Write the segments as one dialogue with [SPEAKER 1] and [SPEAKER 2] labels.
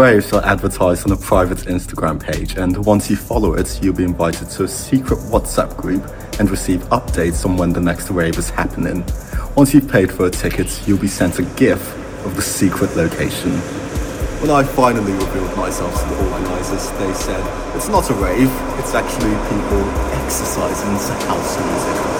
[SPEAKER 1] Raves are advertised on a private Instagram page, and once you follow it, you'll be invited to a secret WhatsApp group and receive updates on when the next rave is happening. Once you've paid for a ticket, you'll be sent a GIF of the secret location. When I finally revealed myself to the organisers, they said, it's not a rave, it's actually people exercising to house music.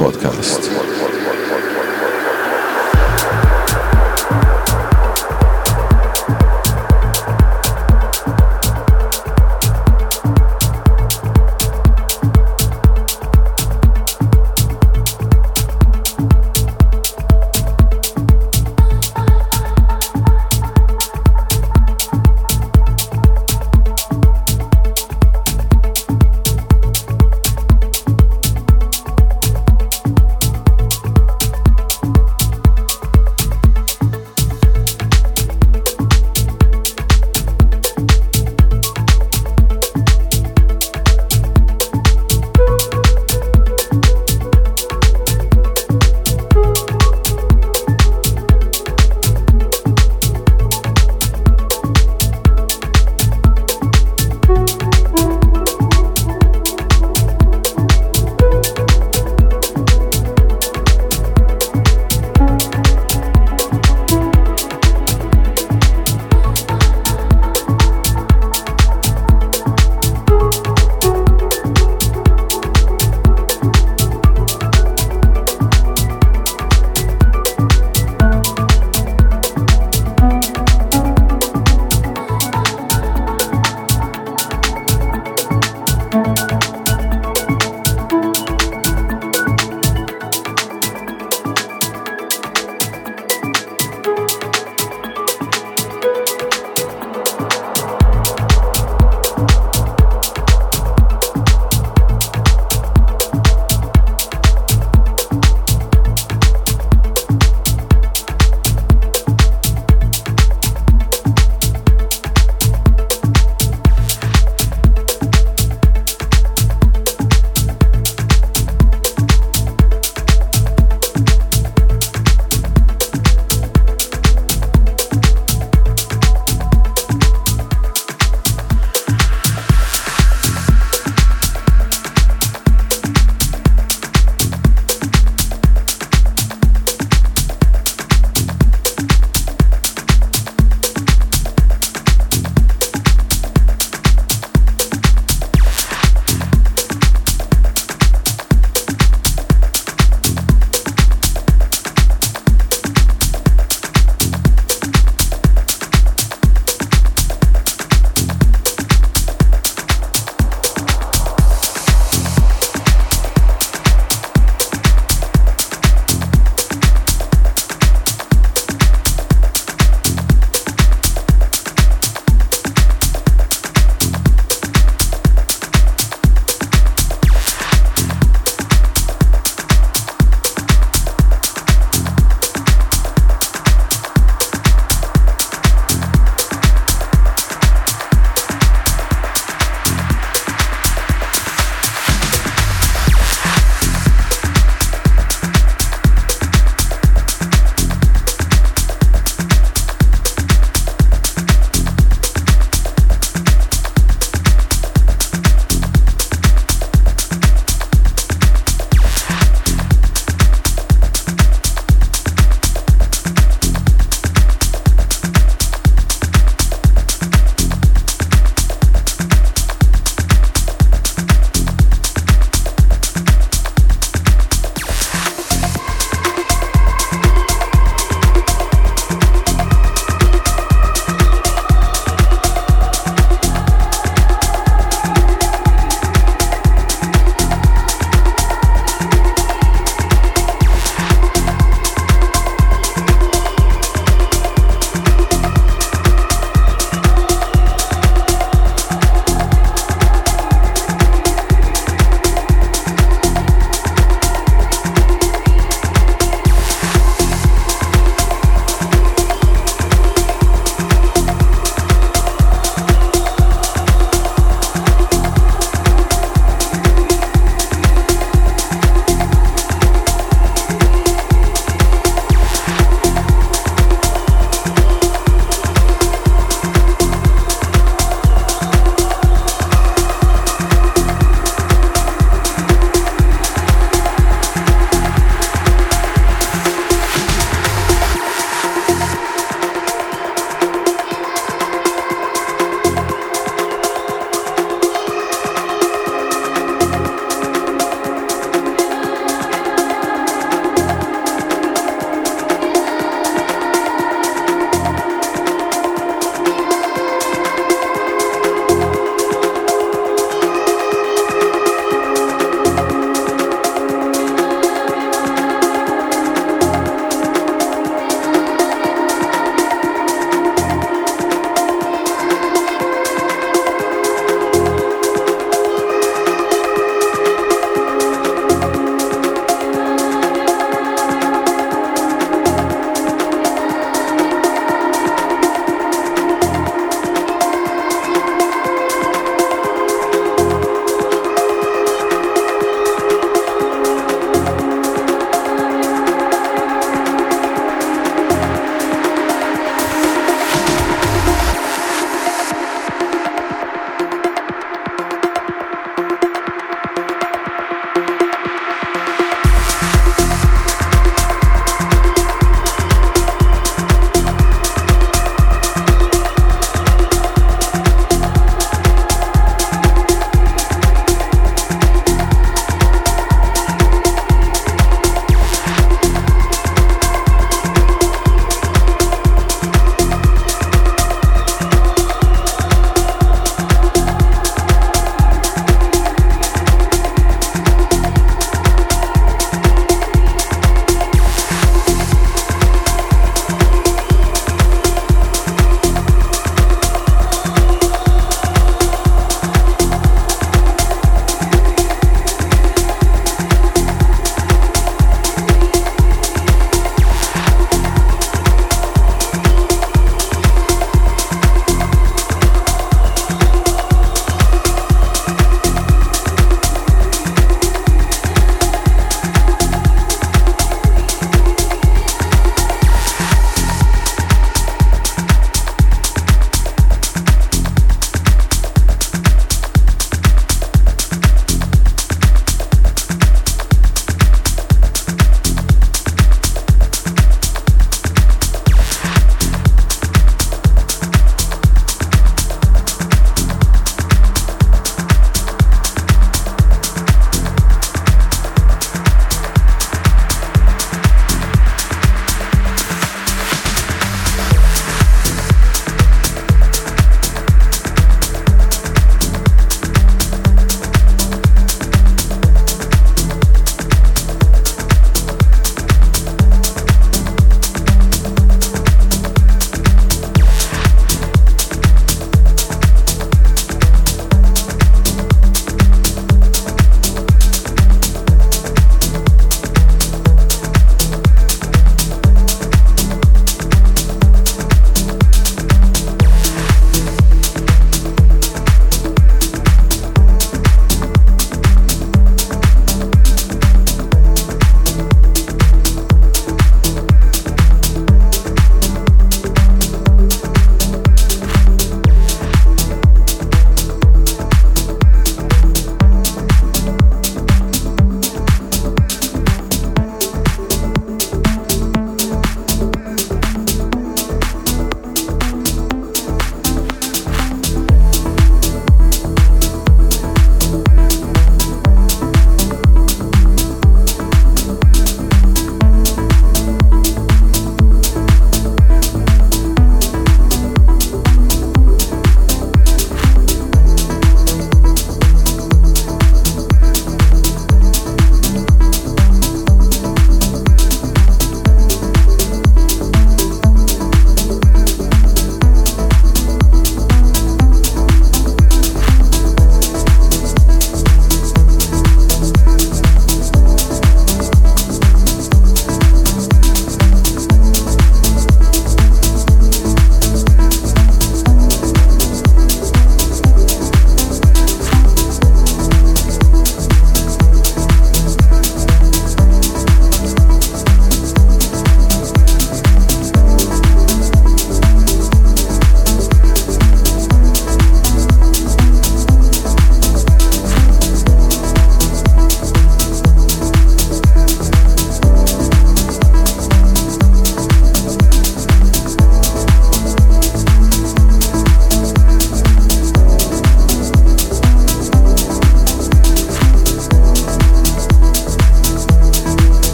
[SPEAKER 2] Podcast.